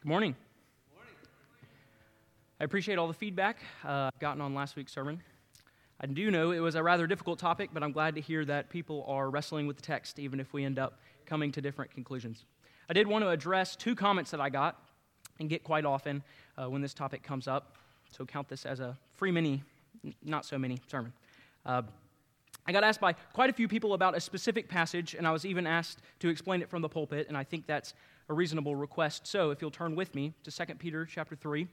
Good morning. I appreciate all the feedback uh, I've gotten on last week's sermon. I do know it was a rather difficult topic, but I'm glad to hear that people are wrestling with the text, even if we end up coming to different conclusions. I did want to address two comments that I got and get quite often uh, when this topic comes up. So count this as a free mini, not so mini sermon. Uh, I got asked by quite a few people about a specific passage, and I was even asked to explain it from the pulpit, and I think that's a reasonable request. So, if you'll turn with me to 2 Peter chapter 3.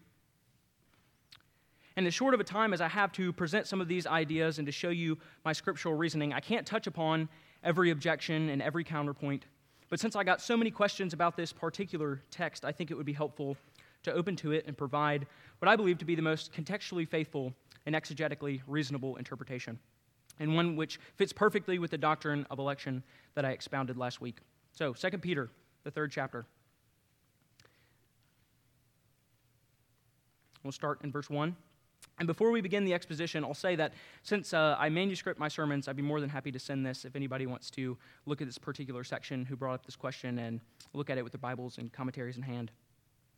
And as short of a time as I have to present some of these ideas and to show you my scriptural reasoning, I can't touch upon every objection and every counterpoint. But since I got so many questions about this particular text, I think it would be helpful to open to it and provide what I believe to be the most contextually faithful and exegetically reasonable interpretation and one which fits perfectly with the doctrine of election that I expounded last week. So, 2 Peter, the third chapter. We'll start in verse 1. And before we begin the exposition, I'll say that since uh, I manuscript my sermons, I'd be more than happy to send this if anybody wants to look at this particular section who brought up this question and look at it with their Bibles and commentaries in hand.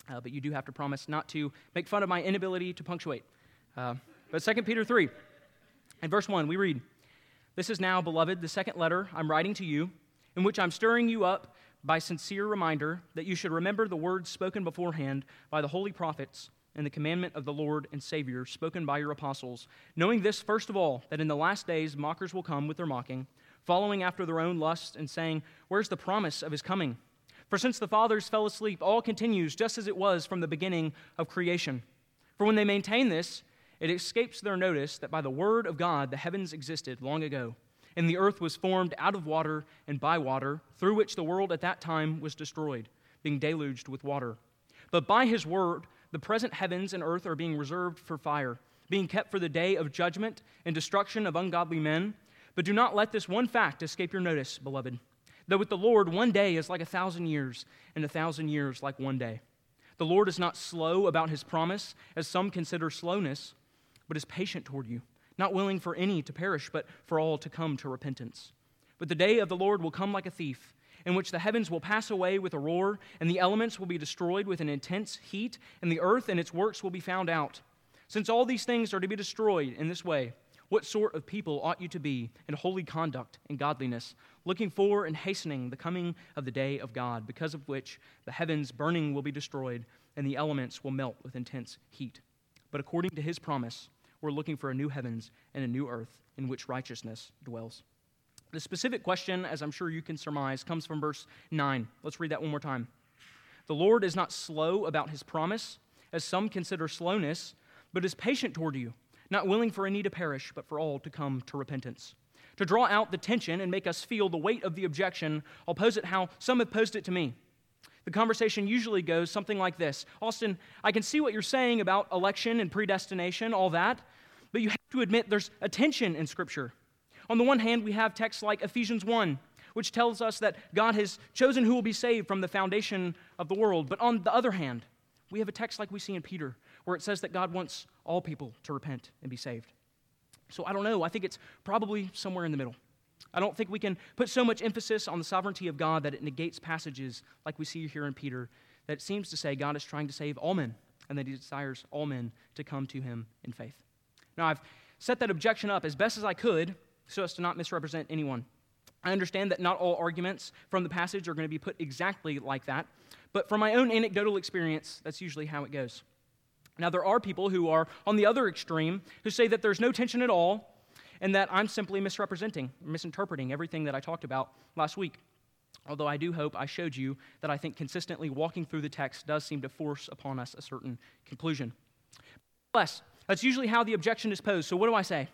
Uh, but you do have to promise not to make fun of my inability to punctuate. Uh, but 2 Peter 3. In verse 1, we read, This is now, beloved, the second letter I'm writing to you, in which I'm stirring you up by sincere reminder that you should remember the words spoken beforehand by the holy prophets and the commandment of the Lord and Savior spoken by your apostles, knowing this, first of all, that in the last days mockers will come with their mocking, following after their own lusts, and saying, Where's the promise of his coming? For since the fathers fell asleep, all continues just as it was from the beginning of creation. For when they maintain this, it escapes their notice that by the word of God the heavens existed long ago, and the earth was formed out of water and by water, through which the world at that time was destroyed, being deluged with water. But by his word, the present heavens and earth are being reserved for fire, being kept for the day of judgment and destruction of ungodly men. But do not let this one fact escape your notice, beloved, that with the Lord one day is like a thousand years, and a thousand years like one day. The Lord is not slow about his promise, as some consider slowness but is patient toward you, not willing for any to perish, but for all to come to repentance. But the day of the Lord will come like a thief, in which the heavens will pass away with a roar, and the elements will be destroyed with an intense heat, and the earth and its works will be found out. Since all these things are to be destroyed in this way, what sort of people ought you to be in holy conduct and godliness, looking for and hastening the coming of the day of God, because of which the heavens burning will be destroyed, and the elements will melt with intense heat? But according to his promise, we're looking for a new heavens and a new earth in which righteousness dwells. The specific question, as I'm sure you can surmise, comes from verse 9. Let's read that one more time. The Lord is not slow about his promise, as some consider slowness, but is patient toward you, not willing for any to perish, but for all to come to repentance. To draw out the tension and make us feel the weight of the objection, I'll pose it how some have posed it to me. The conversation usually goes something like this Austin, I can see what you're saying about election and predestination, all that, but you have to admit there's a tension in Scripture. On the one hand, we have texts like Ephesians 1, which tells us that God has chosen who will be saved from the foundation of the world. But on the other hand, we have a text like we see in Peter, where it says that God wants all people to repent and be saved. So I don't know. I think it's probably somewhere in the middle. I don't think we can put so much emphasis on the sovereignty of God that it negates passages like we see here in Peter that seems to say God is trying to save all men and that he desires all men to come to him in faith. Now, I've set that objection up as best as I could so as to not misrepresent anyone. I understand that not all arguments from the passage are going to be put exactly like that, but from my own anecdotal experience, that's usually how it goes. Now, there are people who are on the other extreme who say that there's no tension at all and that I'm simply misrepresenting, misinterpreting everything that I talked about last week. Although I do hope I showed you that I think consistently walking through the text does seem to force upon us a certain conclusion. Nevertheless, that's usually how the objection is posed. So, what do I say?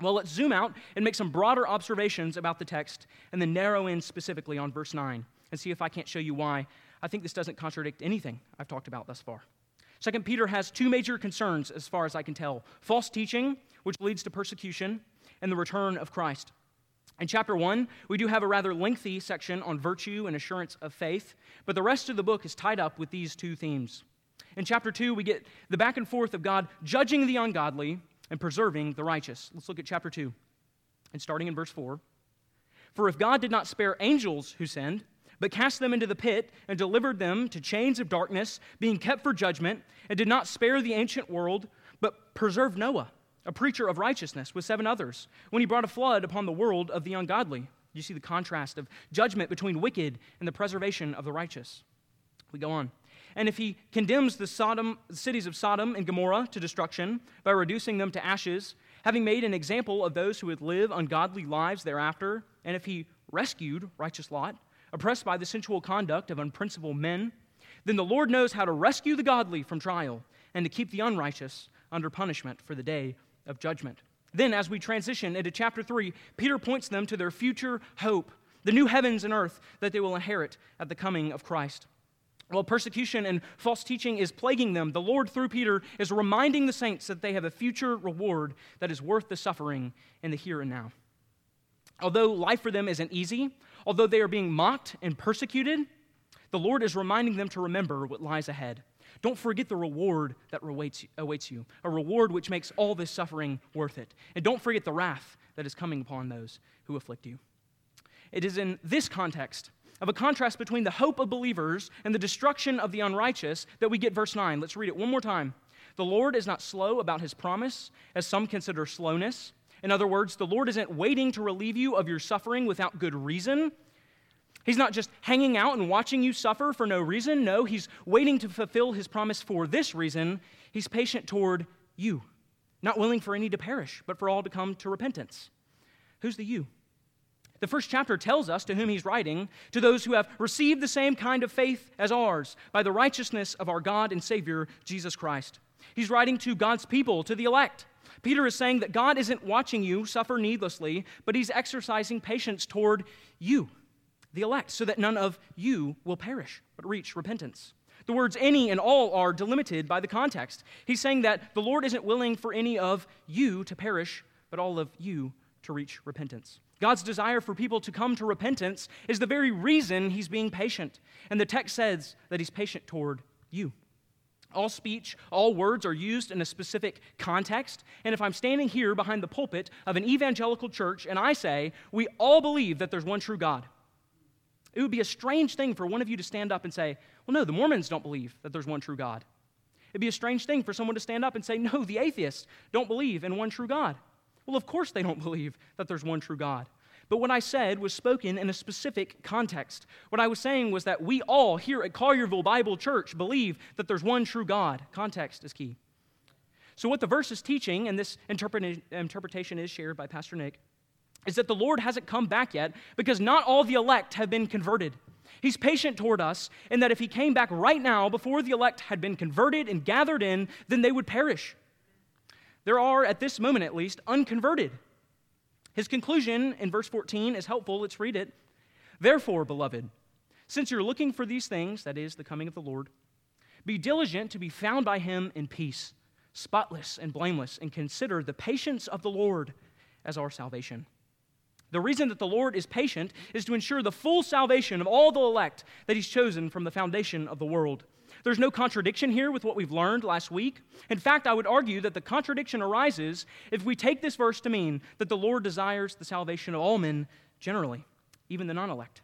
Well, let's zoom out and make some broader observations about the text and then narrow in specifically on verse 9 and see if I can't show you why I think this doesn't contradict anything I've talked about thus far. Second Peter has two major concerns as far as I can tell false teaching which leads to persecution, and the return of Christ. In chapter 1, we do have a rather lengthy section on virtue and assurance of faith, but the rest of the book is tied up with these two themes. In chapter 2, we get the back and forth of God judging the ungodly and preserving the righteous. Let's look at chapter 2, and starting in verse 4. For if God did not spare angels who sinned, but cast them into the pit and delivered them to chains of darkness, being kept for judgment, and did not spare the ancient world, but preserved Noah, a preacher of righteousness, with seven others, when he brought a flood upon the world of the ungodly. You see the contrast of judgment between wicked and the preservation of the righteous. We go on. And if he condemns the Sodom, cities of Sodom and Gomorrah to destruction by reducing them to ashes, having made an example of those who would live ungodly lives thereafter, and if he rescued righteous Lot, oppressed by the sensual conduct of unprincipled men, then the Lord knows how to rescue the godly from trial and to keep the unrighteous under punishment for the day of judgment. Then, as we transition into chapter 3, Peter points them to their future hope, the new heavens and earth that they will inherit at the coming of Christ. While persecution and false teaching is plaguing them, the Lord, through Peter, is reminding the saints that they have a future reward that is worth the suffering in the here and now. Although life for them isn't easy, although they are being mocked and persecuted, the Lord is reminding them to remember what lies ahead. Don't forget the reward that awaits you, a reward which makes all this suffering worth it. And don't forget the wrath that is coming upon those who afflict you. It is in this context of a contrast between the hope of believers and the destruction of the unrighteous that we get verse 9. Let's read it one more time. The Lord is not slow about his promise, as some consider slowness. In other words, the Lord isn't waiting to relieve you of your suffering without good reason. He's not just hanging out and watching you suffer for no reason. No, he's waiting to fulfill his promise for this reason. He's patient toward you, not willing for any to perish, but for all to come to repentance. Who's the you? The first chapter tells us to whom he's writing to those who have received the same kind of faith as ours by the righteousness of our God and Savior, Jesus Christ. He's writing to God's people, to the elect. Peter is saying that God isn't watching you suffer needlessly, but he's exercising patience toward you, the elect, so that none of you will perish, but reach repentance. The words any and all are delimited by the context. He's saying that the Lord isn't willing for any of you to perish, but all of you to reach repentance. God's desire for people to come to repentance is the very reason he's being patient. And the text says that he's patient toward you. All speech, all words are used in a specific context. And if I'm standing here behind the pulpit of an evangelical church and I say, we all believe that there's one true God, it would be a strange thing for one of you to stand up and say, well, no, the Mormons don't believe that there's one true God. It'd be a strange thing for someone to stand up and say, no, the atheists don't believe in one true God. Well, of course they don't believe that there's one true God. But what I said was spoken in a specific context. What I was saying was that we all here at Collierville Bible Church believe that there's one true God. Context is key. So, what the verse is teaching, and this interpretation is shared by Pastor Nick, is that the Lord hasn't come back yet because not all the elect have been converted. He's patient toward us, and that if He came back right now before the elect had been converted and gathered in, then they would perish. There are, at this moment at least, unconverted. His conclusion in verse 14 is helpful. Let's read it. Therefore, beloved, since you're looking for these things, that is, the coming of the Lord, be diligent to be found by him in peace, spotless and blameless, and consider the patience of the Lord as our salvation. The reason that the Lord is patient is to ensure the full salvation of all the elect that he's chosen from the foundation of the world. There's no contradiction here with what we've learned last week. In fact, I would argue that the contradiction arises if we take this verse to mean that the Lord desires the salvation of all men generally, even the non elect.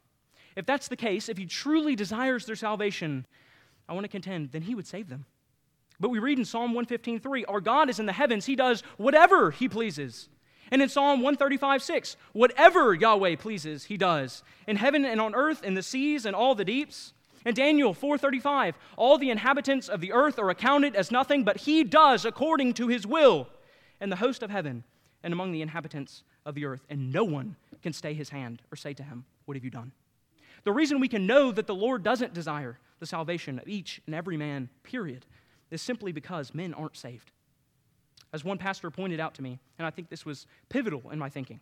If that's the case, if he truly desires their salvation, I want to contend, then he would save them. But we read in Psalm 115:3, our God is in the heavens, he does whatever he pleases. And in Psalm 135, 6, whatever Yahweh pleases, he does. In heaven and on earth, in the seas and all the deeps. In Daniel 4:35, all the inhabitants of the earth are accounted as nothing, but he does according to his will in the host of heaven and among the inhabitants of the earth, and no one can stay his hand or say to him, What have you done? The reason we can know that the Lord doesn't desire the salvation of each and every man, period, is simply because men aren't saved. As one pastor pointed out to me, and I think this was pivotal in my thinking,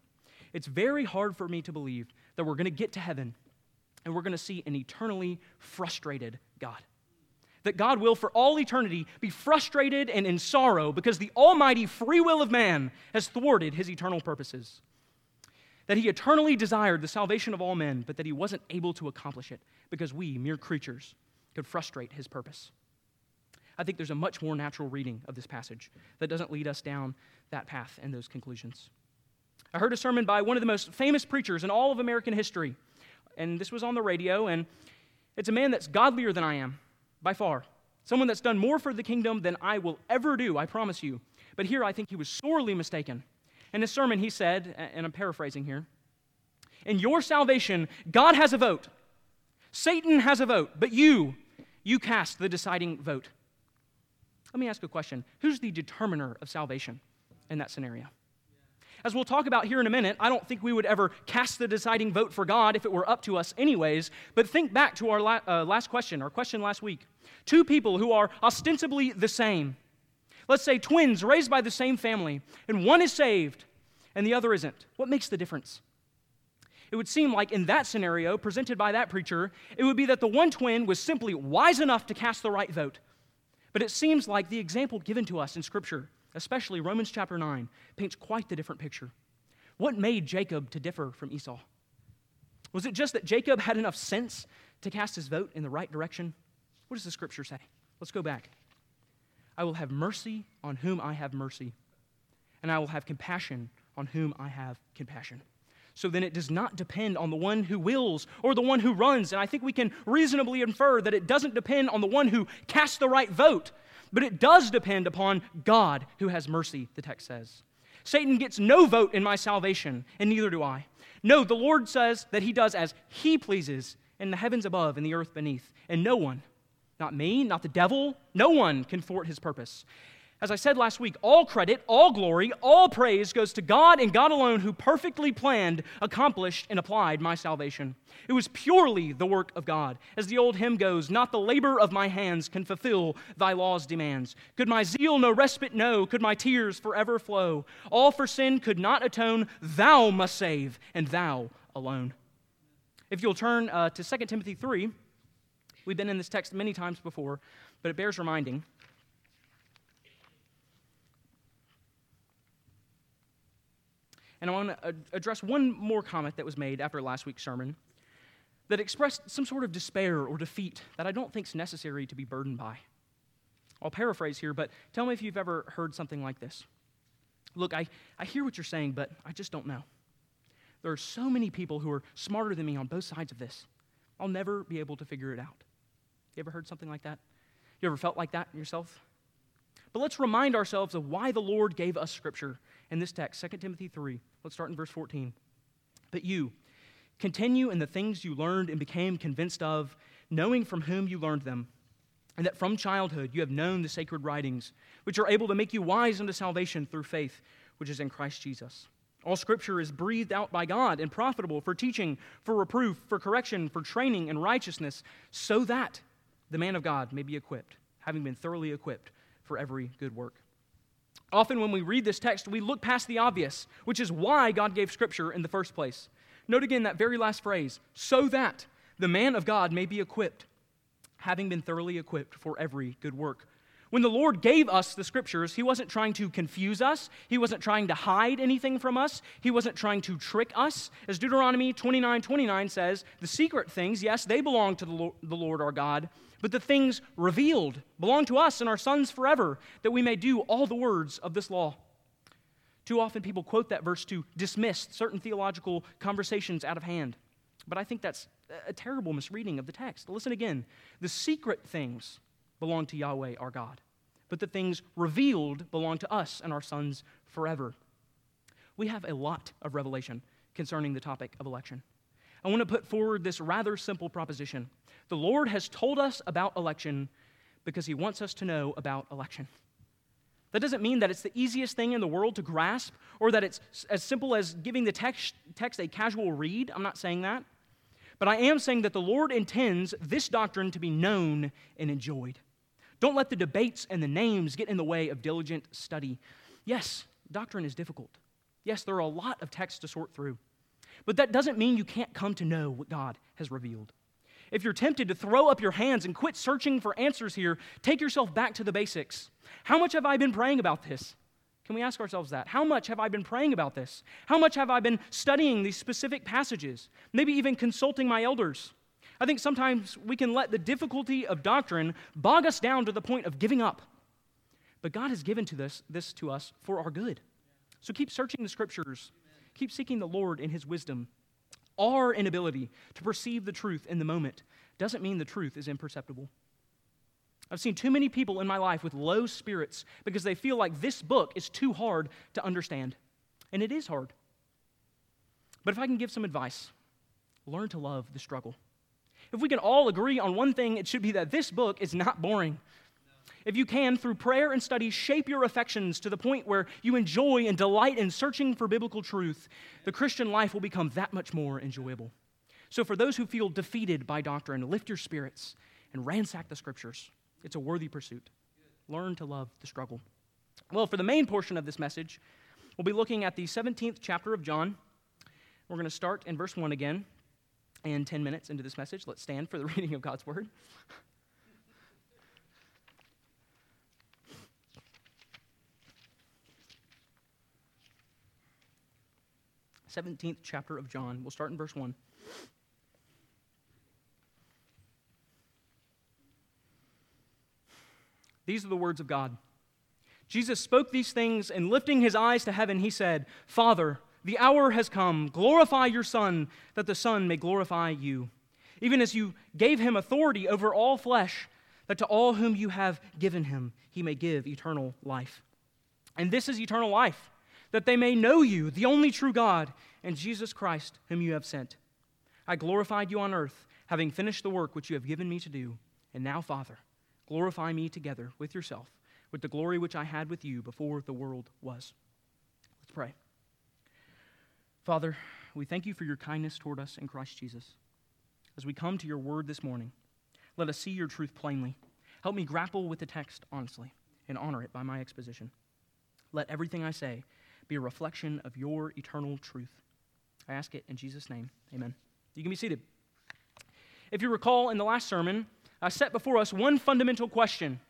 it's very hard for me to believe that we're going to get to heaven and we're going to see an eternally frustrated God. That God will, for all eternity, be frustrated and in sorrow because the almighty free will of man has thwarted his eternal purposes. That he eternally desired the salvation of all men, but that he wasn't able to accomplish it because we, mere creatures, could frustrate his purpose. I think there's a much more natural reading of this passage that doesn't lead us down that path and those conclusions. I heard a sermon by one of the most famous preachers in all of American history and this was on the radio, and it's a man that's godlier than I am, by far. Someone that's done more for the kingdom than I will ever do, I promise you. But here I think he was sorely mistaken. In his sermon, he said, and I'm paraphrasing here In your salvation, God has a vote, Satan has a vote, but you, you cast the deciding vote. Let me ask a question Who's the determiner of salvation in that scenario? As we'll talk about here in a minute, I don't think we would ever cast the deciding vote for God if it were up to us, anyways. But think back to our la- uh, last question, our question last week. Two people who are ostensibly the same. Let's say twins raised by the same family, and one is saved and the other isn't. What makes the difference? It would seem like in that scenario, presented by that preacher, it would be that the one twin was simply wise enough to cast the right vote. But it seems like the example given to us in Scripture especially Romans chapter 9, paints quite the different picture. What made Jacob to differ from Esau? Was it just that Jacob had enough sense to cast his vote in the right direction? What does the scripture say? Let's go back. I will have mercy on whom I have mercy, and I will have compassion on whom I have compassion. So then it does not depend on the one who wills or the one who runs. And I think we can reasonably infer that it doesn't depend on the one who casts the right vote, but it does depend upon God who has mercy, the text says. Satan gets no vote in my salvation, and neither do I. No, the Lord says that he does as he pleases in the heavens above and the earth beneath, and no one, not me, not the devil, no one can thwart his purpose. As I said last week, all credit, all glory, all praise goes to God and God alone who perfectly planned, accomplished, and applied my salvation. It was purely the work of God. As the old hymn goes, not the labor of my hands can fulfill thy law's demands. Could my zeal no respite know? Could my tears forever flow? All for sin could not atone. Thou must save, and thou alone. If you'll turn uh, to 2 Timothy 3, we've been in this text many times before, but it bears reminding. And I want to address one more comment that was made after last week's sermon that expressed some sort of despair or defeat that I don't think is necessary to be burdened by. I'll paraphrase here, but tell me if you've ever heard something like this. Look, I, I hear what you're saying, but I just don't know. There are so many people who are smarter than me on both sides of this. I'll never be able to figure it out. You ever heard something like that? You ever felt like that yourself? But let's remind ourselves of why the Lord gave us Scripture in this text, 2 Timothy 3. Let's start in verse 14. But you, continue in the things you learned and became convinced of, knowing from whom you learned them, and that from childhood you have known the sacred writings, which are able to make you wise unto salvation through faith, which is in Christ Jesus. All scripture is breathed out by God and profitable for teaching, for reproof, for correction, for training in righteousness, so that the man of God may be equipped, having been thoroughly equipped for every good work. Often, when we read this text, we look past the obvious, which is why God gave Scripture in the first place. Note again that very last phrase so that the man of God may be equipped, having been thoroughly equipped for every good work. When the Lord gave us the scriptures, He wasn't trying to confuse us. He wasn't trying to hide anything from us. He wasn't trying to trick us. As Deuteronomy 29 29 says, the secret things, yes, they belong to the Lord our God, but the things revealed belong to us and our sons forever, that we may do all the words of this law. Too often people quote that verse to dismiss certain theological conversations out of hand. But I think that's a terrible misreading of the text. Listen again. The secret things belong to Yahweh our God, but the things revealed belong to us and our sons forever. We have a lot of revelation concerning the topic of election. I want to put forward this rather simple proposition. The Lord has told us about election because he wants us to know about election. That doesn't mean that it's the easiest thing in the world to grasp or that it's as simple as giving the text, text a casual read. I'm not saying that. But I am saying that the Lord intends this doctrine to be known and enjoyed. Don't let the debates and the names get in the way of diligent study. Yes, doctrine is difficult. Yes, there are a lot of texts to sort through. But that doesn't mean you can't come to know what God has revealed. If you're tempted to throw up your hands and quit searching for answers here, take yourself back to the basics. How much have I been praying about this? Can we ask ourselves that? How much have I been praying about this? How much have I been studying these specific passages? Maybe even consulting my elders. I think sometimes we can let the difficulty of doctrine bog us down to the point of giving up. But God has given to this, this to us for our good. So keep searching the scriptures, keep seeking the Lord in his wisdom. our inability to perceive the truth in the moment doesn't mean the truth is imperceptible. I've seen too many people in my life with low spirits because they feel like this book is too hard to understand. And it is hard. But if I can give some advice, learn to love the struggle. If we can all agree on one thing, it should be that this book is not boring. If you can, through prayer and study, shape your affections to the point where you enjoy and delight in searching for biblical truth, the Christian life will become that much more enjoyable. So, for those who feel defeated by doctrine, lift your spirits and ransack the scriptures. It's a worthy pursuit. Learn to love the struggle. Well, for the main portion of this message, we'll be looking at the 17th chapter of John. We're going to start in verse 1 again. And 10 minutes into this message, let's stand for the reading of God's word. 17th chapter of John. We'll start in verse 1. These are the words of God. Jesus spoke these things, and lifting his eyes to heaven, he said, Father, the hour has come. Glorify your Son, that the Son may glorify you. Even as you gave him authority over all flesh, that to all whom you have given him, he may give eternal life. And this is eternal life that they may know you, the only true God, and Jesus Christ, whom you have sent. I glorified you on earth, having finished the work which you have given me to do. And now, Father, glorify me together with yourself, with the glory which I had with you before the world was. Let's pray. Father, we thank you for your kindness toward us in Christ Jesus. As we come to your word this morning, let us see your truth plainly. Help me grapple with the text honestly and honor it by my exposition. Let everything I say be a reflection of your eternal truth. I ask it in Jesus' name. Amen. You can be seated. If you recall in the last sermon, I set before us one fundamental question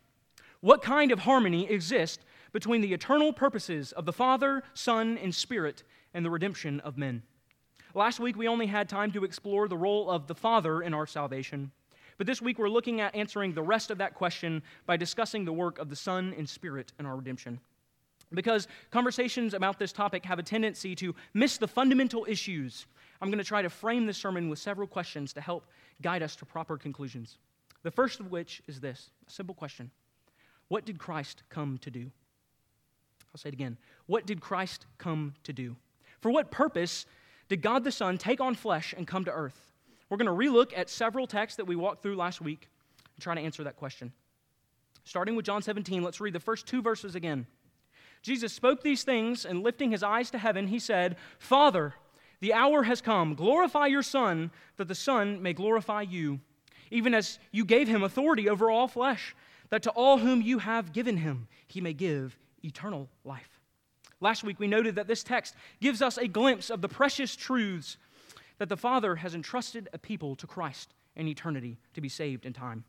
What kind of harmony exists between the eternal purposes of the Father, Son, and Spirit and the redemption of men? Last week, we only had time to explore the role of the Father in our salvation. But this week, we're looking at answering the rest of that question by discussing the work of the Son and Spirit in our redemption. Because conversations about this topic have a tendency to miss the fundamental issues, I'm going to try to frame this sermon with several questions to help guide us to proper conclusions. The first of which is this a simple question What did Christ come to do? I'll say it again. What did Christ come to do? For what purpose did God the Son take on flesh and come to earth? We're going to relook at several texts that we walked through last week and try to answer that question. Starting with John 17, let's read the first two verses again. Jesus spoke these things, and lifting his eyes to heaven, he said, Father, the hour has come. Glorify your Son, that the Son may glorify you, even as you gave him authority over all flesh, that to all whom you have given him, he may give eternal life. Last week, we noted that this text gives us a glimpse of the precious truths that the Father has entrusted a people to Christ in eternity to be saved in time.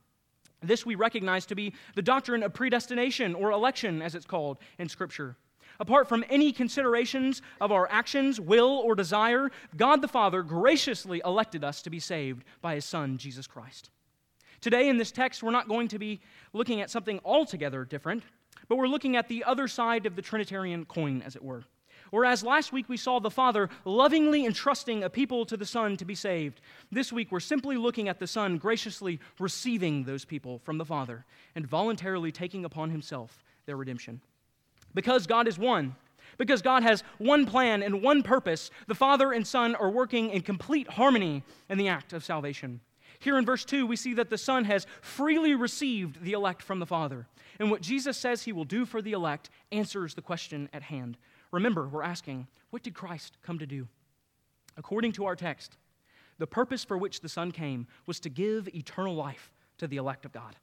This we recognize to be the doctrine of predestination or election, as it's called in Scripture. Apart from any considerations of our actions, will, or desire, God the Father graciously elected us to be saved by His Son, Jesus Christ. Today, in this text, we're not going to be looking at something altogether different, but we're looking at the other side of the Trinitarian coin, as it were. Whereas last week we saw the Father lovingly entrusting a people to the Son to be saved, this week we're simply looking at the Son graciously receiving those people from the Father and voluntarily taking upon himself their redemption. Because God is one, because God has one plan and one purpose, the Father and Son are working in complete harmony in the act of salvation. Here in verse 2, we see that the Son has freely received the elect from the Father. And what Jesus says he will do for the elect answers the question at hand Remember, we're asking, what did Christ come to do? According to our text, the purpose for which the Son came was to give eternal life to the elect of God.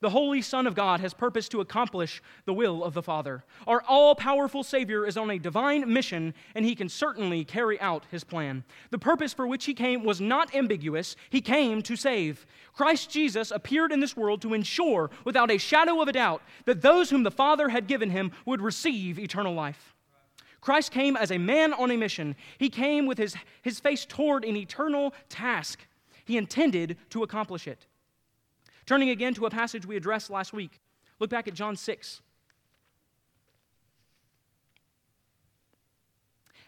The Holy Son of God has purpose to accomplish the will of the Father. Our all powerful Savior is on a divine mission, and he can certainly carry out his plan. The purpose for which he came was not ambiguous. He came to save. Christ Jesus appeared in this world to ensure, without a shadow of a doubt, that those whom the Father had given him would receive eternal life. Christ came as a man on a mission. He came with his, his face toward an eternal task. He intended to accomplish it. Turning again to a passage we addressed last week, look back at John 6.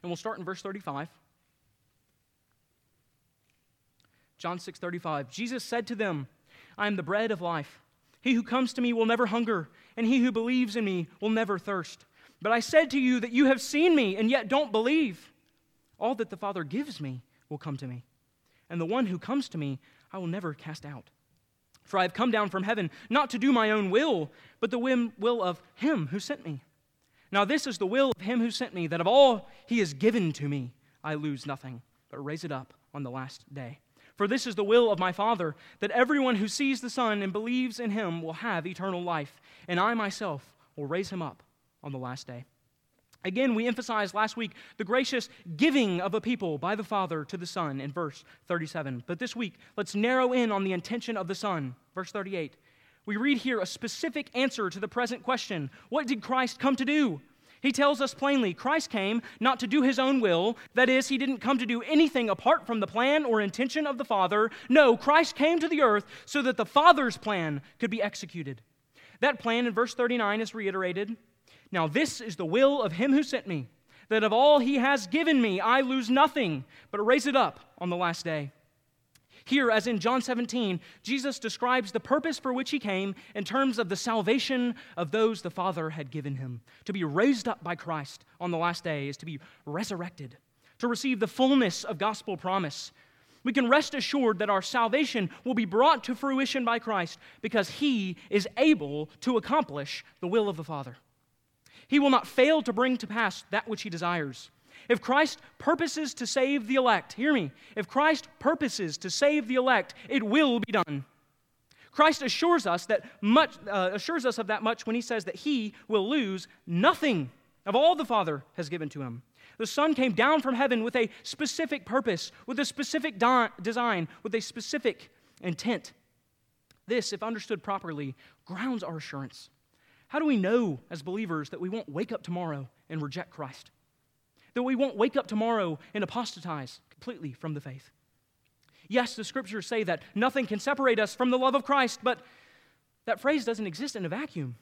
And we'll start in verse 35. John 6:35. Jesus said to them, I am the bread of life. He who comes to me will never hunger, and he who believes in me will never thirst. But I said to you that you have seen me and yet don't believe. All that the Father gives me will come to me, and the one who comes to me I will never cast out. For I have come down from heaven not to do my own will, but the will of him who sent me. Now, this is the will of him who sent me, that of all he has given to me, I lose nothing, but raise it up on the last day. For this is the will of my Father, that everyone who sees the Son and believes in him will have eternal life, and I myself will raise him up on the last day. Again, we emphasized last week the gracious giving of a people by the Father to the Son in verse 37. But this week, let's narrow in on the intention of the Son, verse 38. We read here a specific answer to the present question What did Christ come to do? He tells us plainly Christ came not to do his own will. That is, he didn't come to do anything apart from the plan or intention of the Father. No, Christ came to the earth so that the Father's plan could be executed. That plan in verse 39 is reiterated. Now, this is the will of him who sent me, that of all he has given me, I lose nothing, but raise it up on the last day. Here, as in John 17, Jesus describes the purpose for which he came in terms of the salvation of those the Father had given him. To be raised up by Christ on the last day is to be resurrected, to receive the fullness of gospel promise. We can rest assured that our salvation will be brought to fruition by Christ because he is able to accomplish the will of the Father. He will not fail to bring to pass that which he desires. If Christ purposes to save the elect, hear me, if Christ purposes to save the elect, it will be done. Christ assures us that much uh, assures us of that much when he says that he will lose nothing of all the Father has given to him. The Son came down from heaven with a specific purpose, with a specific di- design, with a specific intent. This, if understood properly, grounds our assurance. How do we know as believers that we won't wake up tomorrow and reject Christ? that we won't wake up tomorrow and apostatize completely from the faith. Yes, the scriptures say that nothing can separate us from the love of Christ, but that phrase doesn't exist in a vacuum.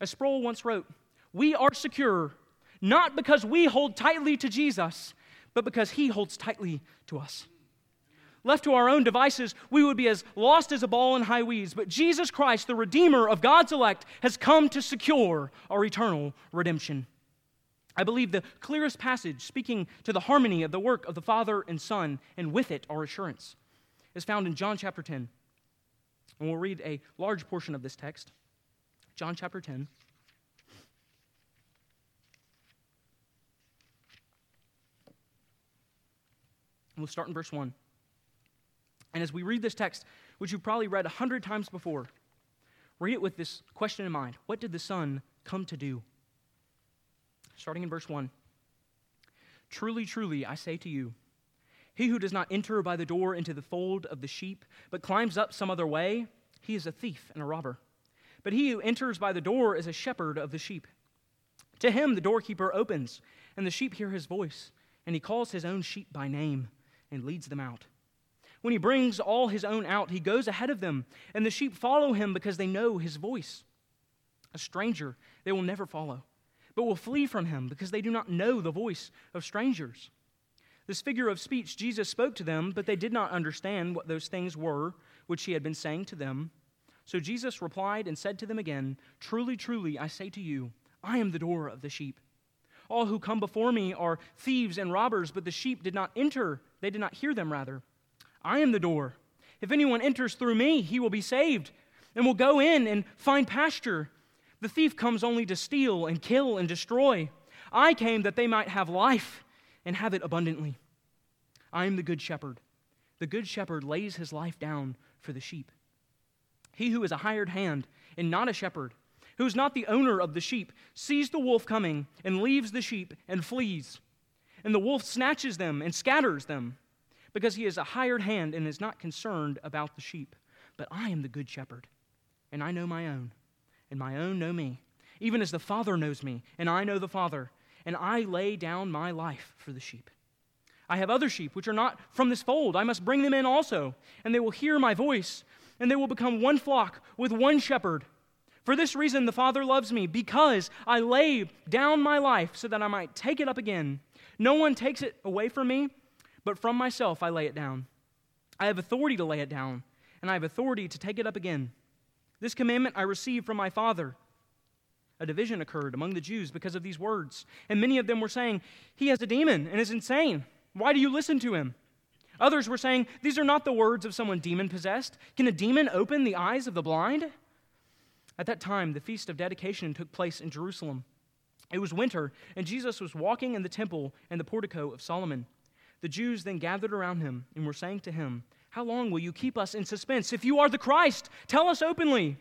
As Sproul once wrote, we are secure not because we hold tightly to Jesus, but because he holds tightly to us. Left to our own devices, we would be as lost as a ball in high weeds, but Jesus Christ, the Redeemer of God's elect, has come to secure our eternal redemption. I believe the clearest passage speaking to the harmony of the work of the Father and Son, and with it our assurance, is found in John chapter 10. And we'll read a large portion of this text. John chapter 10. We'll start in verse 1. And as we read this text, which you've probably read a hundred times before, read it with this question in mind What did the Son come to do? starting in verse 1. Truly, truly, I say to you, he who does not enter by the door into the fold of the sheep, but climbs up some other way, he is a thief and a robber. But he who enters by the door is a shepherd of the sheep. To him the doorkeeper opens, and the sheep hear his voice, and he calls his own sheep by name and leads them out. When he brings all his own out, he goes ahead of them, and the sheep follow him because they know his voice. A stranger they will never follow but will flee from him because they do not know the voice of strangers. This figure of speech Jesus spoke to them, but they did not understand what those things were which he had been saying to them. So Jesus replied and said to them again, Truly, truly, I say to you, I am the door of the sheep. All who come before me are thieves and robbers, but the sheep did not enter, they did not hear them, rather. I am the door. If anyone enters through me, he will be saved and will go in and find pasture. The thief comes only to steal and kill and destroy. I came that they might have life and have it abundantly. I am the good shepherd. The good shepherd lays his life down for the sheep. He who is a hired hand and not a shepherd, who is not the owner of the sheep, sees the wolf coming and leaves the sheep and flees. And the wolf snatches them and scatters them because he is a hired hand and is not concerned about the sheep. But I am the good shepherd, and I know my own and my own know me, even as the Father knows me, and I know the Father, and I lay down my life for the sheep. I have other sheep which are not from this fold. I must bring them in also, and they will hear my voice, and they will become one flock with one shepherd. For this reason, the Father loves me, because I lay down my life so that I might take it up again. No one takes it away from me, but from myself I lay it down. I have authority to lay it down, and I have authority to take it up again. This commandment I received from my Father. A division occurred among the Jews because of these words, and many of them were saying, He has a demon and is insane. Why do you listen to him? Others were saying, These are not the words of someone demon possessed. Can a demon open the eyes of the blind? At that time, the feast of dedication took place in Jerusalem. It was winter, and Jesus was walking in the temple and the portico of Solomon. The Jews then gathered around him and were saying to him, How long will you keep us in suspense? If you are the Christ, tell us openly.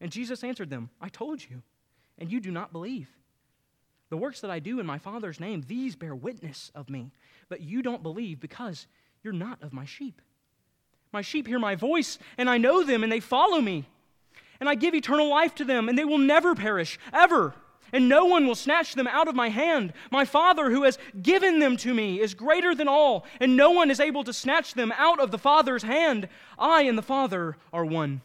And Jesus answered them, I told you, and you do not believe. The works that I do in my Father's name, these bear witness of me, but you don't believe because you're not of my sheep. My sheep hear my voice, and I know them, and they follow me. And I give eternal life to them, and they will never perish, ever and no one will snatch them out of my hand. My Father, who has given them to me, is greater than all, and no one is able to snatch them out of the Father's hand. I and the Father are one.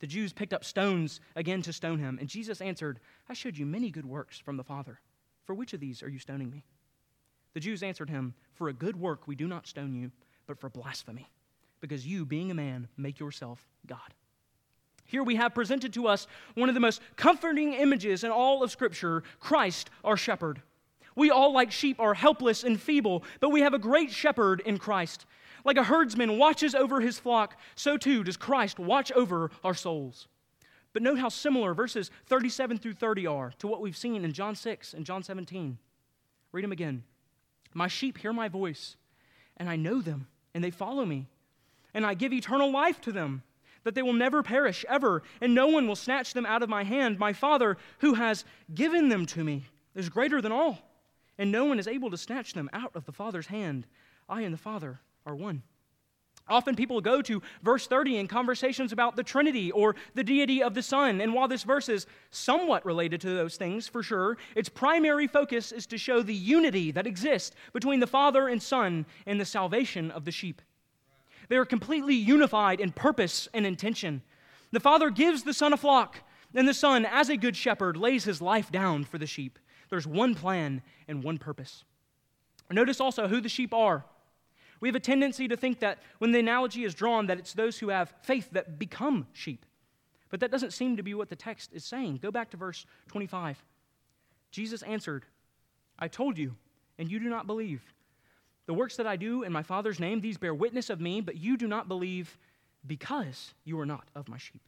The Jews picked up stones again to stone him, and Jesus answered, I showed you many good works from the Father. For which of these are you stoning me? The Jews answered him, For a good work we do not stone you, but for blasphemy, because you, being a man, make yourself God. Here we have presented to us one of the most comforting images in all of Scripture Christ, our shepherd. We all, like sheep, are helpless and feeble, but we have a great shepherd in Christ. Like a herdsman watches over his flock, so too does Christ watch over our souls. But note how similar verses 37 through 30 are to what we've seen in John 6 and John 17. Read them again. My sheep hear my voice, and I know them, and they follow me, and I give eternal life to them that they will never perish ever, and no one will snatch them out of my hand. My Father, who has given them to me, is greater than all, and no one is able to snatch them out of the Father's hand. I and the Father are one. Often people go to verse 30 in conversations about the Trinity or the deity of the Son. And while this verse is somewhat related to those things, for sure, its primary focus is to show the unity that exists between the Father and Son in the salvation of the sheep. They are completely unified in purpose and intention. The Father gives the Son a flock, and the Son, as a good shepherd, lays his life down for the sheep. There's one plan and one purpose. Notice also who the sheep are. We have a tendency to think that when the analogy is drawn, that it's those who have faith that become sheep. But that doesn't seem to be what the text is saying. Go back to verse 25. Jesus answered, I told you, and you do not believe. The works that I do in my Father's name, these bear witness of me, but you do not believe because you are not of my sheep.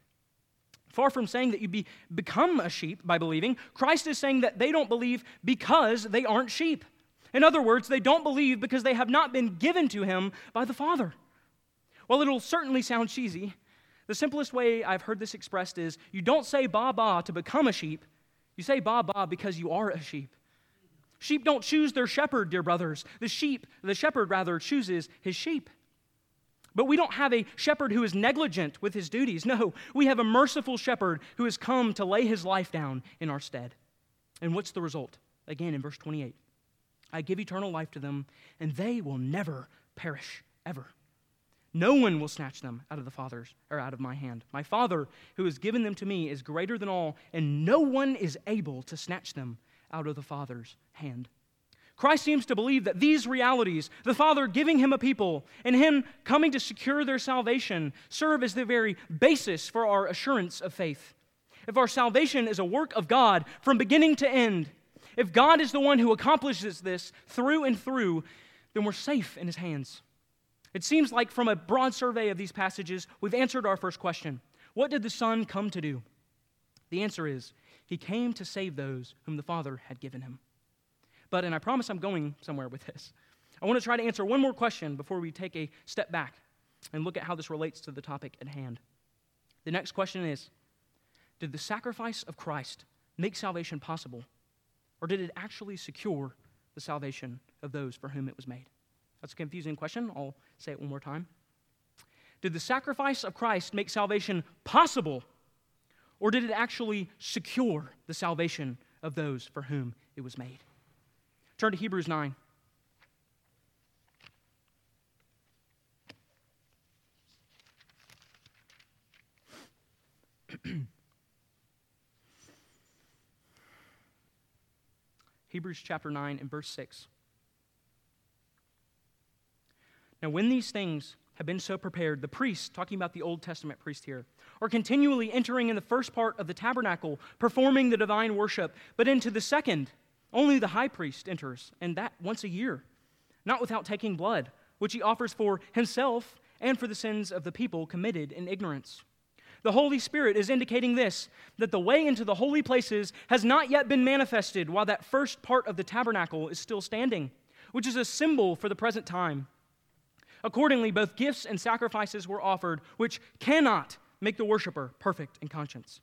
Far from saying that you be, become a sheep by believing, Christ is saying that they don't believe because they aren't sheep. In other words, they don't believe because they have not been given to him by the Father. While it'll certainly sound cheesy, the simplest way I've heard this expressed is you don't say ba ba to become a sheep, you say ba ba because you are a sheep. Sheep don't choose their shepherd, dear brothers. The sheep, the shepherd rather, chooses his sheep. But we don't have a shepherd who is negligent with his duties. No, we have a merciful shepherd who has come to lay his life down in our stead. And what's the result? Again, in verse 28 I give eternal life to them, and they will never perish, ever. No one will snatch them out of the Father's or out of my hand. My Father, who has given them to me, is greater than all, and no one is able to snatch them out of the Father's hand. Christ seems to believe that these realities, the Father giving him a people and him coming to secure their salvation, serve as the very basis for our assurance of faith. If our salvation is a work of God from beginning to end, if God is the one who accomplishes this through and through, then we're safe in his hands. It seems like from a broad survey of these passages, we've answered our first question What did the Son come to do? The answer is he came to save those whom the Father had given him. But, and I promise I'm going somewhere with this, I want to try to answer one more question before we take a step back and look at how this relates to the topic at hand. The next question is Did the sacrifice of Christ make salvation possible, or did it actually secure the salvation of those for whom it was made? That's a confusing question. I'll say it one more time. Did the sacrifice of Christ make salvation possible, or did it actually secure the salvation of those for whom it was made? Turn to Hebrews 9. Hebrews chapter 9 and verse 6. Now, when these things have been so prepared, the priests, talking about the Old Testament priest here, are continually entering in the first part of the tabernacle, performing the divine worship, but into the second, only the high priest enters, and that once a year, not without taking blood, which he offers for himself and for the sins of the people committed in ignorance. The Holy Spirit is indicating this that the way into the holy places has not yet been manifested while that first part of the tabernacle is still standing, which is a symbol for the present time. Accordingly, both gifts and sacrifices were offered, which cannot make the worshiper perfect in conscience,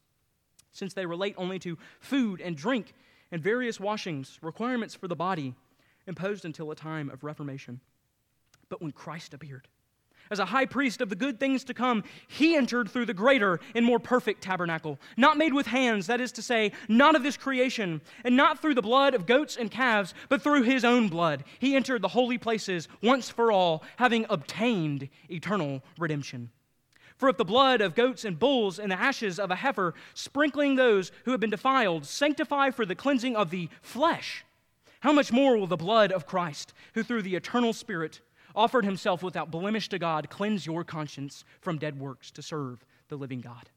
since they relate only to food and drink and various washings, requirements for the body, imposed until a time of reformation. But when Christ appeared, as a high priest of the good things to come, he entered through the greater and more perfect tabernacle, not made with hands, that is to say, not of this creation, and not through the blood of goats and calves, but through his own blood. He entered the holy places once for all, having obtained eternal redemption. For if the blood of goats and bulls and the ashes of a heifer, sprinkling those who have been defiled, sanctify for the cleansing of the flesh, how much more will the blood of Christ, who through the eternal Spirit offered himself without blemish to God, cleanse your conscience from dead works to serve the living God.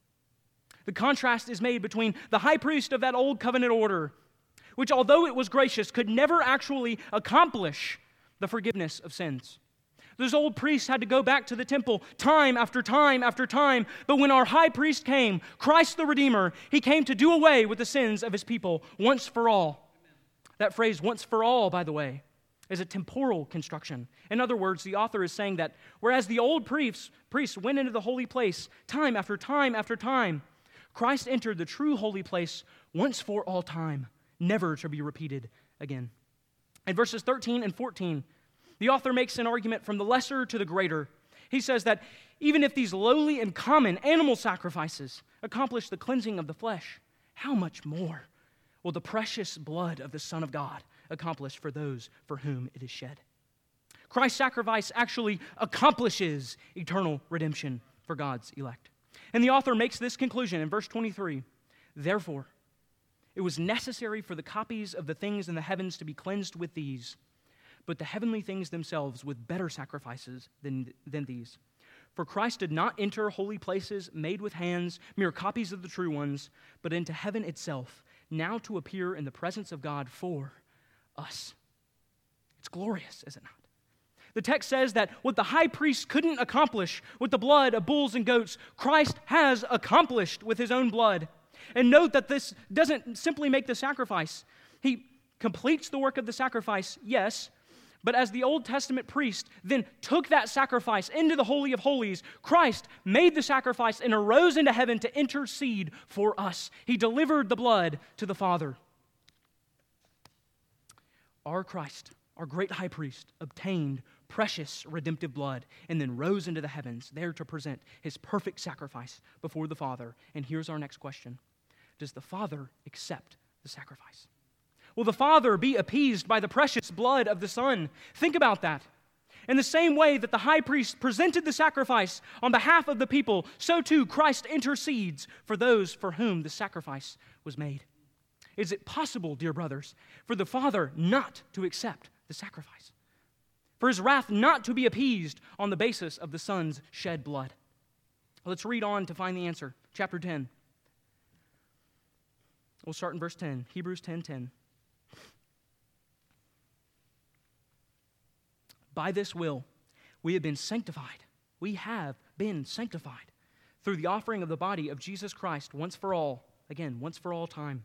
The contrast is made between the high priest of that old covenant order, which, although it was gracious, could never actually accomplish the forgiveness of sins. Those old priests had to go back to the temple time after time after time. But when our high priest came, Christ the Redeemer, he came to do away with the sins of his people once for all. That phrase, once for all, by the way, is a temporal construction. In other words, the author is saying that whereas the old priests, priests went into the holy place time after time after time, Christ entered the true holy place once for all time, never to be repeated again. In verses 13 and 14, the author makes an argument from the lesser to the greater. He says that even if these lowly and common animal sacrifices accomplish the cleansing of the flesh, how much more will the precious blood of the Son of God accomplished for those for whom it is shed. Christ's sacrifice actually accomplishes eternal redemption for God's elect. And the author makes this conclusion in verse 23 Therefore, it was necessary for the copies of the things in the heavens to be cleansed with these, but the heavenly things themselves with better sacrifices than, than these. For Christ did not enter holy places made with hands, mere copies of the true ones, but into heaven itself, now to appear in the presence of God for us. It's glorious, is it not? The text says that what the high priest couldn't accomplish with the blood of bulls and goats, Christ has accomplished with his own blood. And note that this doesn't simply make the sacrifice. He completes the work of the sacrifice, yes, but as the Old Testament priest then took that sacrifice into the Holy of Holies, Christ made the sacrifice and arose into heaven to intercede for us. He delivered the blood to the Father our Christ, our great high priest, obtained precious redemptive blood and then rose into the heavens, there to present his perfect sacrifice before the Father. And here's our next question Does the Father accept the sacrifice? Will the Father be appeased by the precious blood of the Son? Think about that. In the same way that the high priest presented the sacrifice on behalf of the people, so too Christ intercedes for those for whom the sacrifice was made. Is it possible, dear brothers, for the Father not to accept the sacrifice? For his wrath not to be appeased on the basis of the Son's shed blood? Let's read on to find the answer. Chapter 10. We'll start in verse 10. Hebrews 10 10. By this will, we have been sanctified. We have been sanctified through the offering of the body of Jesus Christ once for all. Again, once for all time.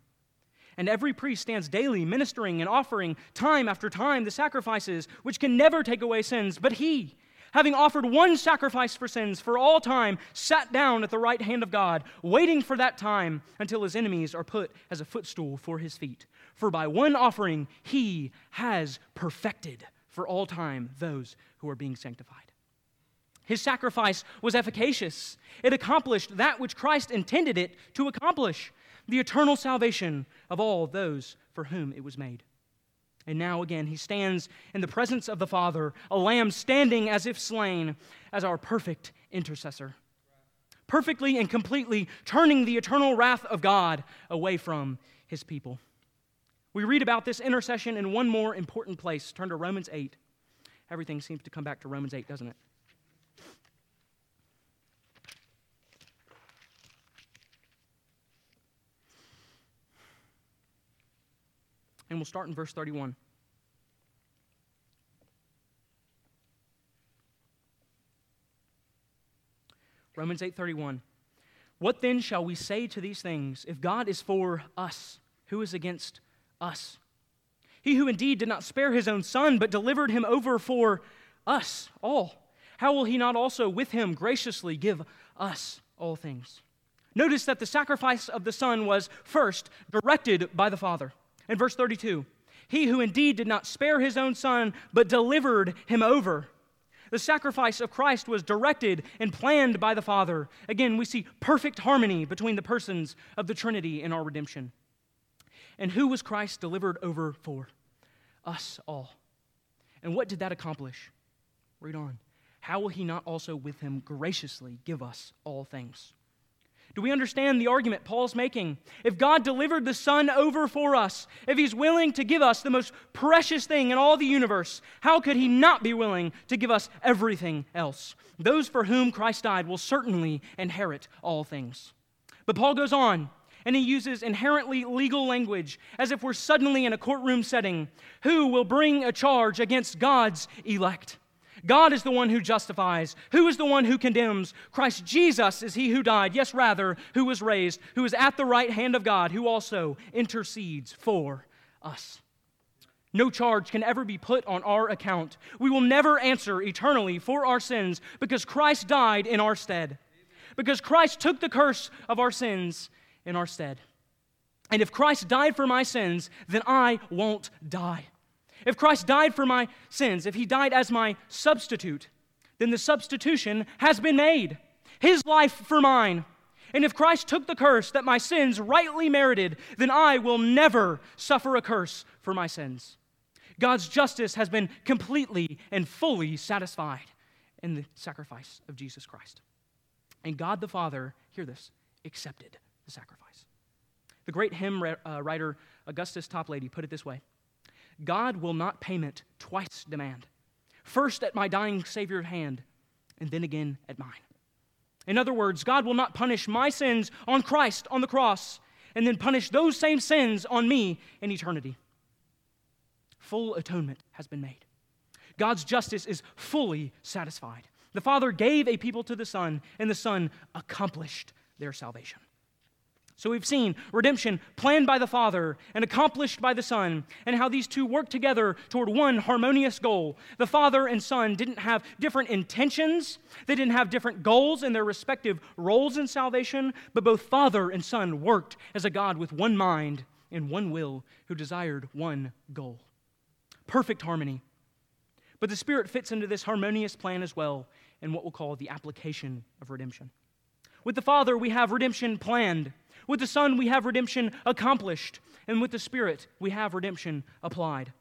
And every priest stands daily ministering and offering time after time the sacrifices which can never take away sins. But he, having offered one sacrifice for sins for all time, sat down at the right hand of God, waiting for that time until his enemies are put as a footstool for his feet. For by one offering he has perfected for all time those who are being sanctified. His sacrifice was efficacious. It accomplished that which Christ intended it to accomplish the eternal salvation of all those for whom it was made. And now again, he stands in the presence of the Father, a lamb standing as if slain, as our perfect intercessor, perfectly and completely turning the eternal wrath of God away from his people. We read about this intercession in one more important place. Turn to Romans 8. everything seems to come back to Romans 8, doesn't it? And we'll start in verse 31. Romans 8:31. What then shall we say to these things? If God is for us, who is against us? He who indeed did not spare his own son, but delivered him over for us all, how will he not also with him graciously give us all things? Notice that the sacrifice of the son was first directed by the Father. In verse 32, he who indeed did not spare his own son, but delivered him over the sacrifice of Christ was directed and planned by the Father. Again, we see perfect harmony between the persons of the Trinity in our redemption. And who was Christ delivered over for? Us all. And what did that accomplish? Read on. How will he not also with him graciously give us all things? Do we understand the argument Paul's making? If God delivered the Son over for us, if He's willing to give us the most precious thing in all the universe, how could He not be willing to give us everything else? Those for whom Christ died will certainly inherit all things. But Paul goes on, and he uses inherently legal language as if we're suddenly in a courtroom setting. Who will bring a charge against God's elect? God is the one who justifies. Who is the one who condemns? Christ Jesus is he who died, yes, rather, who was raised, who is at the right hand of God, who also intercedes for us. No charge can ever be put on our account. We will never answer eternally for our sins because Christ died in our stead. Because Christ took the curse of our sins in our stead. And if Christ died for my sins, then I won't die. If Christ died for my sins, if he died as my substitute, then the substitution has been made. His life for mine. And if Christ took the curse that my sins rightly merited, then I will never suffer a curse for my sins. God's justice has been completely and fully satisfied in the sacrifice of Jesus Christ. And God the Father, hear this, accepted the sacrifice. The great hymn uh, writer Augustus Toplady put it this way God will not payment twice demand. First at my dying Savior's hand, and then again at mine. In other words, God will not punish my sins on Christ on the cross, and then punish those same sins on me in eternity. Full atonement has been made. God's justice is fully satisfied. The Father gave a people to the Son, and the Son accomplished their salvation. So we've seen redemption planned by the Father and accomplished by the Son, and how these two work together toward one harmonious goal. The Father and Son didn't have different intentions, they didn't have different goals in their respective roles in salvation, but both Father and Son worked as a God with one mind and one will who desired one goal. Perfect harmony. But the Spirit fits into this harmonious plan as well in what we'll call the application of redemption. With the Father, we have redemption planned. With the Son, we have redemption accomplished. And with the Spirit, we have redemption applied.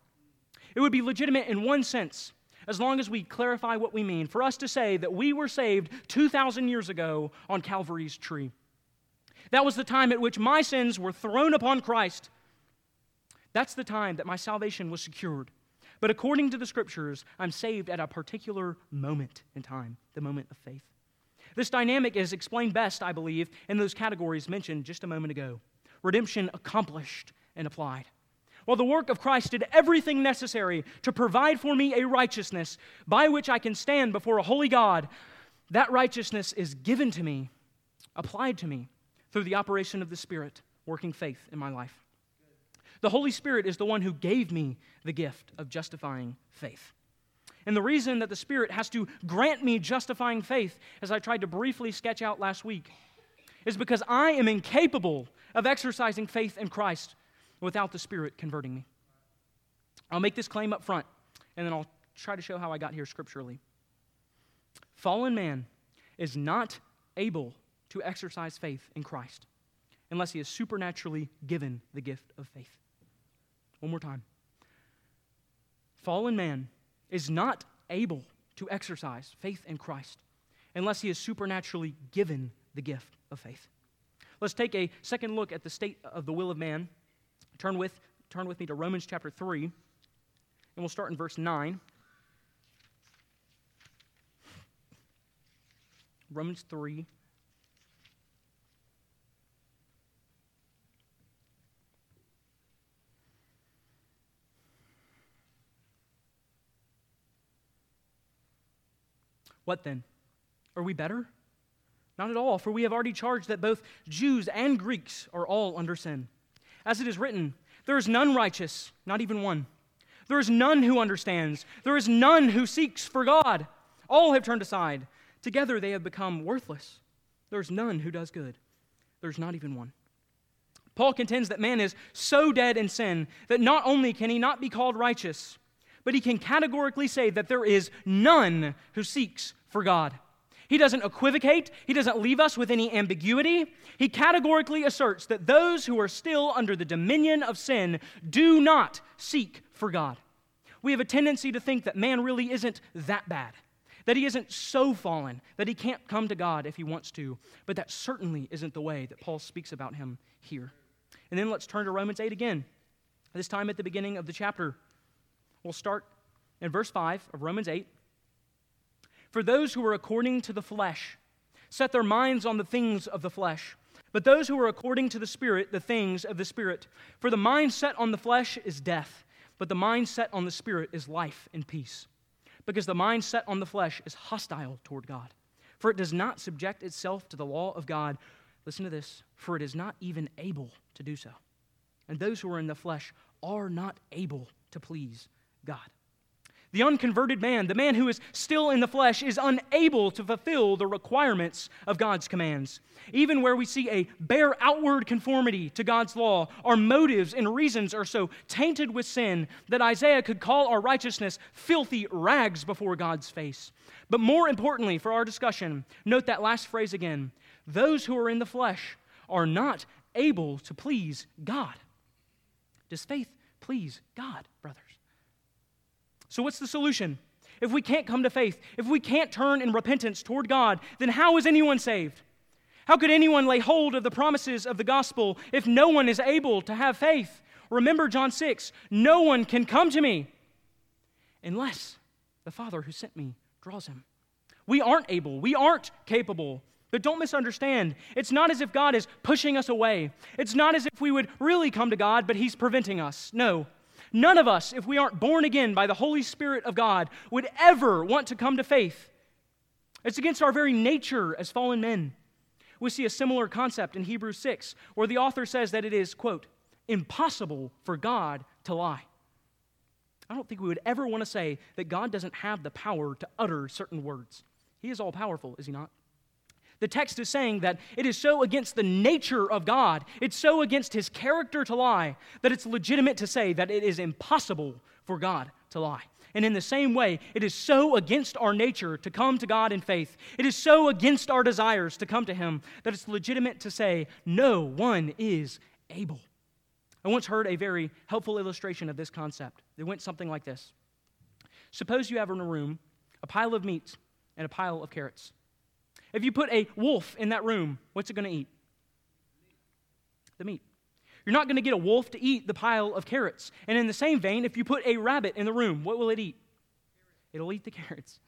It would be legitimate in one sense, as long as we clarify what we mean, for us to say that we were saved 2,000 years ago on Calvary's tree. That was the time at which my sins were thrown upon Christ. That's the time that my salvation was secured. But according to the scriptures, I'm saved at a particular moment in time, the moment of faith. This dynamic is explained best, I believe, in those categories mentioned just a moment ago redemption accomplished and applied. While the work of Christ did everything necessary to provide for me a righteousness by which I can stand before a holy God, that righteousness is given to me, applied to me, through the operation of the Spirit working faith in my life. The Holy Spirit is the one who gave me the gift of justifying faith. And the reason that the Spirit has to grant me justifying faith, as I tried to briefly sketch out last week, is because I am incapable of exercising faith in Christ without the Spirit converting me. I'll make this claim up front, and then I'll try to show how I got here scripturally. Fallen man is not able to exercise faith in Christ unless he is supernaturally given the gift of faith. One more time. Fallen man is not able to exercise faith in Christ unless he is supernaturally given the gift of faith. Let's take a second look at the state of the will of man. Turn with, turn with me to Romans chapter 3, and we'll start in verse 9. Romans 3, What then? Are we better? Not at all, for we have already charged that both Jews and Greeks are all under sin. As it is written, there is none righteous, not even one. There is none who understands. There is none who seeks for God. All have turned aside. Together they have become worthless. There's none who does good. There's not even one. Paul contends that man is so dead in sin that not only can he not be called righteous, but he can categorically say that there is none who seeks for God. He doesn't equivocate, he doesn't leave us with any ambiguity. He categorically asserts that those who are still under the dominion of sin do not seek for God. We have a tendency to think that man really isn't that bad, that he isn't so fallen that he can't come to God if he wants to, but that certainly isn't the way that Paul speaks about him here. And then let's turn to Romans 8 again, this time at the beginning of the chapter. We'll start in verse 5 of Romans 8. For those who are according to the flesh set their minds on the things of the flesh, but those who are according to the Spirit, the things of the Spirit. For the mind set on the flesh is death, but the mind set on the Spirit is life and peace. Because the mind set on the flesh is hostile toward God, for it does not subject itself to the law of God. Listen to this for it is not even able to do so. And those who are in the flesh are not able to please God. The unconverted man, the man who is still in the flesh, is unable to fulfill the requirements of God's commands. Even where we see a bare outward conformity to God's law, our motives and reasons are so tainted with sin that Isaiah could call our righteousness filthy rags before God's face. But more importantly for our discussion, note that last phrase again those who are in the flesh are not able to please God. Does faith please God, brothers? So, what's the solution? If we can't come to faith, if we can't turn in repentance toward God, then how is anyone saved? How could anyone lay hold of the promises of the gospel if no one is able to have faith? Remember John 6 no one can come to me unless the Father who sent me draws him. We aren't able, we aren't capable. But don't misunderstand. It's not as if God is pushing us away. It's not as if we would really come to God, but He's preventing us. No. None of us, if we aren't born again by the Holy Spirit of God, would ever want to come to faith. It's against our very nature as fallen men. We see a similar concept in Hebrews 6, where the author says that it is, quote, impossible for God to lie. I don't think we would ever want to say that God doesn't have the power to utter certain words. He is all powerful, is he not? The text is saying that it is so against the nature of God, it's so against his character to lie, that it's legitimate to say that it is impossible for God to lie. And in the same way, it is so against our nature to come to God in faith. It is so against our desires to come to Him that it's legitimate to say, no one is able. I once heard a very helpful illustration of this concept. It went something like this Suppose you have in a room a pile of meat and a pile of carrots. If you put a wolf in that room, what's it going to eat? The meat. You're not going to get a wolf to eat the pile of carrots. And in the same vein, if you put a rabbit in the room, what will it eat? It'll eat the carrots.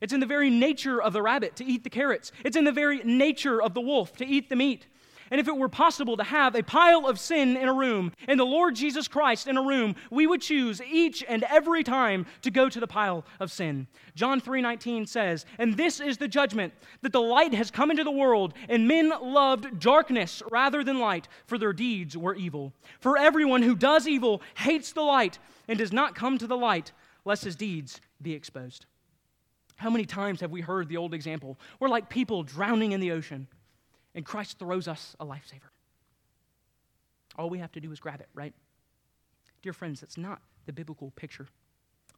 It's in the very nature of the rabbit to eat the carrots. It's in the very nature of the wolf to eat the meat. And if it were possible to have a pile of sin in a room and the Lord Jesus Christ in a room, we would choose each and every time to go to the pile of sin. John 3:19 says, "And this is the judgment that the light has come into the world, and men loved darkness rather than light, for their deeds were evil. For everyone who does evil hates the light and does not come to the light, lest his deeds be exposed." How many times have we heard the old example? We're like people drowning in the ocean and Christ throws us a lifesaver. All we have to do is grab it, right? Dear friends, that's not the biblical picture.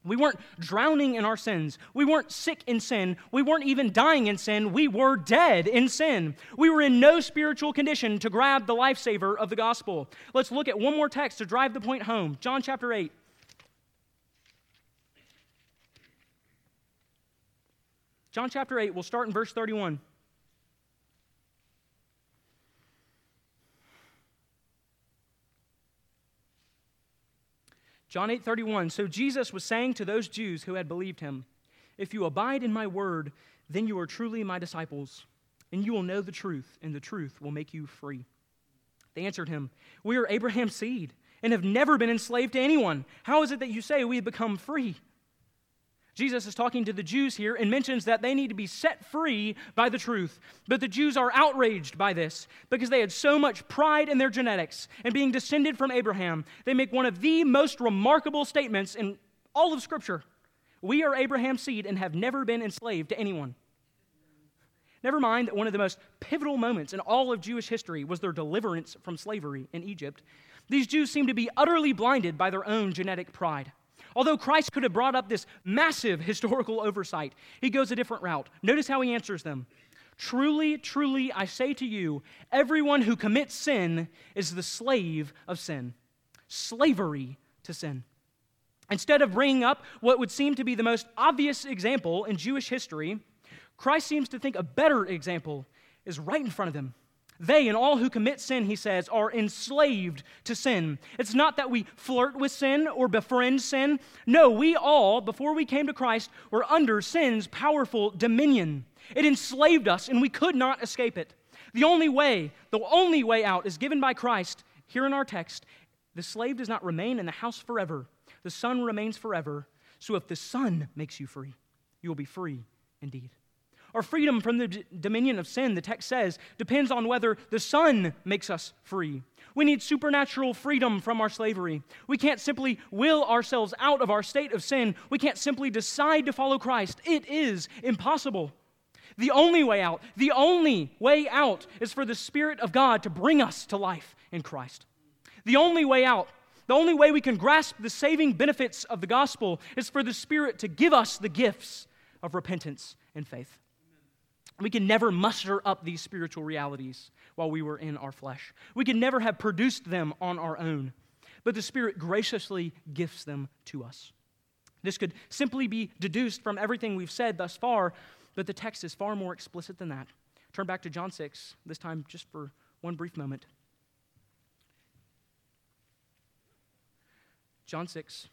We weren't drowning in our sins. We weren't sick in sin. We weren't even dying in sin. We were dead in sin. We were in no spiritual condition to grab the lifesaver of the gospel. Let's look at one more text to drive the point home John chapter 8. John chapter 8, we'll start in verse 31. John 8:31 So Jesus was saying to those Jews who had believed him, if you abide in my word, then you are truly my disciples, and you will know the truth, and the truth will make you free. They answered him, We are Abraham's seed and have never been enslaved to anyone. How is it that you say we have become free? Jesus is talking to the Jews here and mentions that they need to be set free by the truth. But the Jews are outraged by this because they had so much pride in their genetics and being descended from Abraham. They make one of the most remarkable statements in all of Scripture We are Abraham's seed and have never been enslaved to anyone. Never mind that one of the most pivotal moments in all of Jewish history was their deliverance from slavery in Egypt. These Jews seem to be utterly blinded by their own genetic pride. Although Christ could have brought up this massive historical oversight, he goes a different route. Notice how he answers them. Truly, truly, I say to you, everyone who commits sin is the slave of sin. Slavery to sin. Instead of bringing up what would seem to be the most obvious example in Jewish history, Christ seems to think a better example is right in front of them. They and all who commit sin, he says, are enslaved to sin. It's not that we flirt with sin or befriend sin. No, we all, before we came to Christ, were under sin's powerful dominion. It enslaved us, and we could not escape it. The only way, the only way out is given by Christ here in our text. The slave does not remain in the house forever, the Son remains forever. So if the Son makes you free, you will be free indeed. Our freedom from the d- dominion of sin, the text says, depends on whether the Son makes us free. We need supernatural freedom from our slavery. We can't simply will ourselves out of our state of sin. We can't simply decide to follow Christ. It is impossible. The only way out, the only way out is for the Spirit of God to bring us to life in Christ. The only way out, the only way we can grasp the saving benefits of the gospel is for the Spirit to give us the gifts of repentance and faith. We can never muster up these spiritual realities while we were in our flesh. We can never have produced them on our own, but the Spirit graciously gifts them to us. This could simply be deduced from everything we've said thus far, but the text is far more explicit than that. Turn back to John 6, this time just for one brief moment. John 6,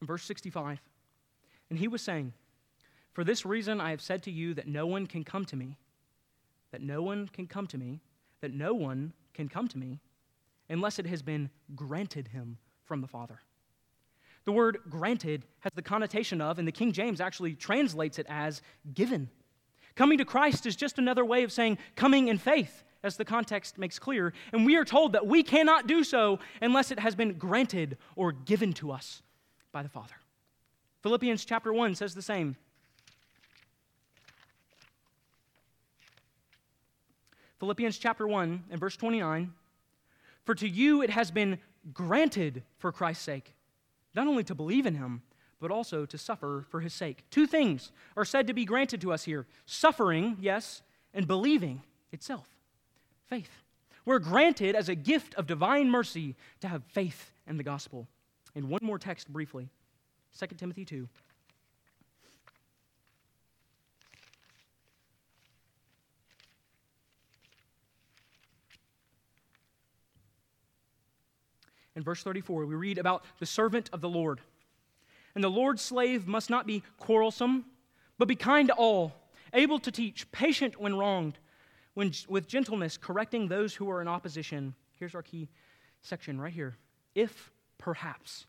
and verse 65. And he was saying, for this reason, I have said to you that no one can come to me, that no one can come to me, that no one can come to me unless it has been granted him from the Father. The word granted has the connotation of, and the King James actually translates it as given. Coming to Christ is just another way of saying coming in faith, as the context makes clear. And we are told that we cannot do so unless it has been granted or given to us by the Father. Philippians chapter 1 says the same. Philippians chapter 1 and verse 29 For to you it has been granted for Christ's sake, not only to believe in him, but also to suffer for his sake. Two things are said to be granted to us here suffering, yes, and believing itself. Faith. We're granted as a gift of divine mercy to have faith in the gospel. And one more text briefly 2 Timothy 2. In verse 34, we read about the servant of the Lord. And the Lord's slave must not be quarrelsome, but be kind to all, able to teach, patient when wronged, when, with gentleness correcting those who are in opposition. Here's our key section right here. If perhaps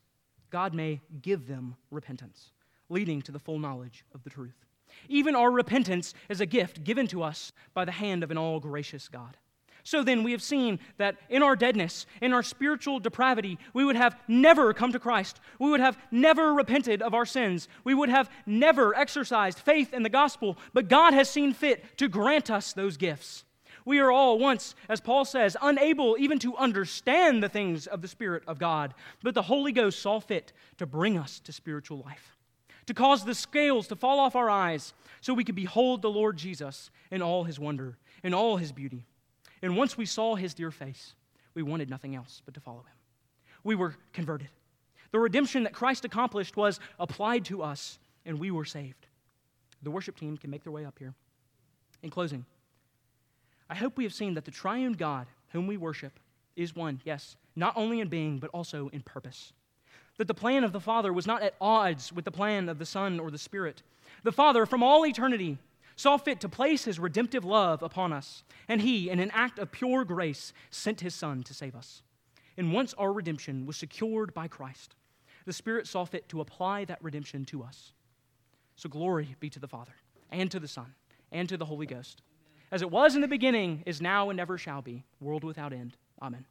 God may give them repentance, leading to the full knowledge of the truth. Even our repentance is a gift given to us by the hand of an all gracious God. So then, we have seen that in our deadness, in our spiritual depravity, we would have never come to Christ. We would have never repented of our sins. We would have never exercised faith in the gospel, but God has seen fit to grant us those gifts. We are all once, as Paul says, unable even to understand the things of the Spirit of God, but the Holy Ghost saw fit to bring us to spiritual life, to cause the scales to fall off our eyes so we could behold the Lord Jesus in all his wonder, in all his beauty. And once we saw his dear face, we wanted nothing else but to follow him. We were converted. The redemption that Christ accomplished was applied to us, and we were saved. The worship team can make their way up here. In closing, I hope we have seen that the triune God whom we worship is one, yes, not only in being, but also in purpose. that the plan of the Father was not at odds with the plan of the Son or the Spirit. The Father, from all eternity, saw fit to place his redemptive love upon us, and he, in an act of pure grace, sent his Son to save us. And once our redemption was secured by Christ, the Spirit saw fit to apply that redemption to us. So glory be to the Father, and to the Son, and to the Holy Ghost, as it was in the beginning, is now, and ever shall be, world without end. Amen.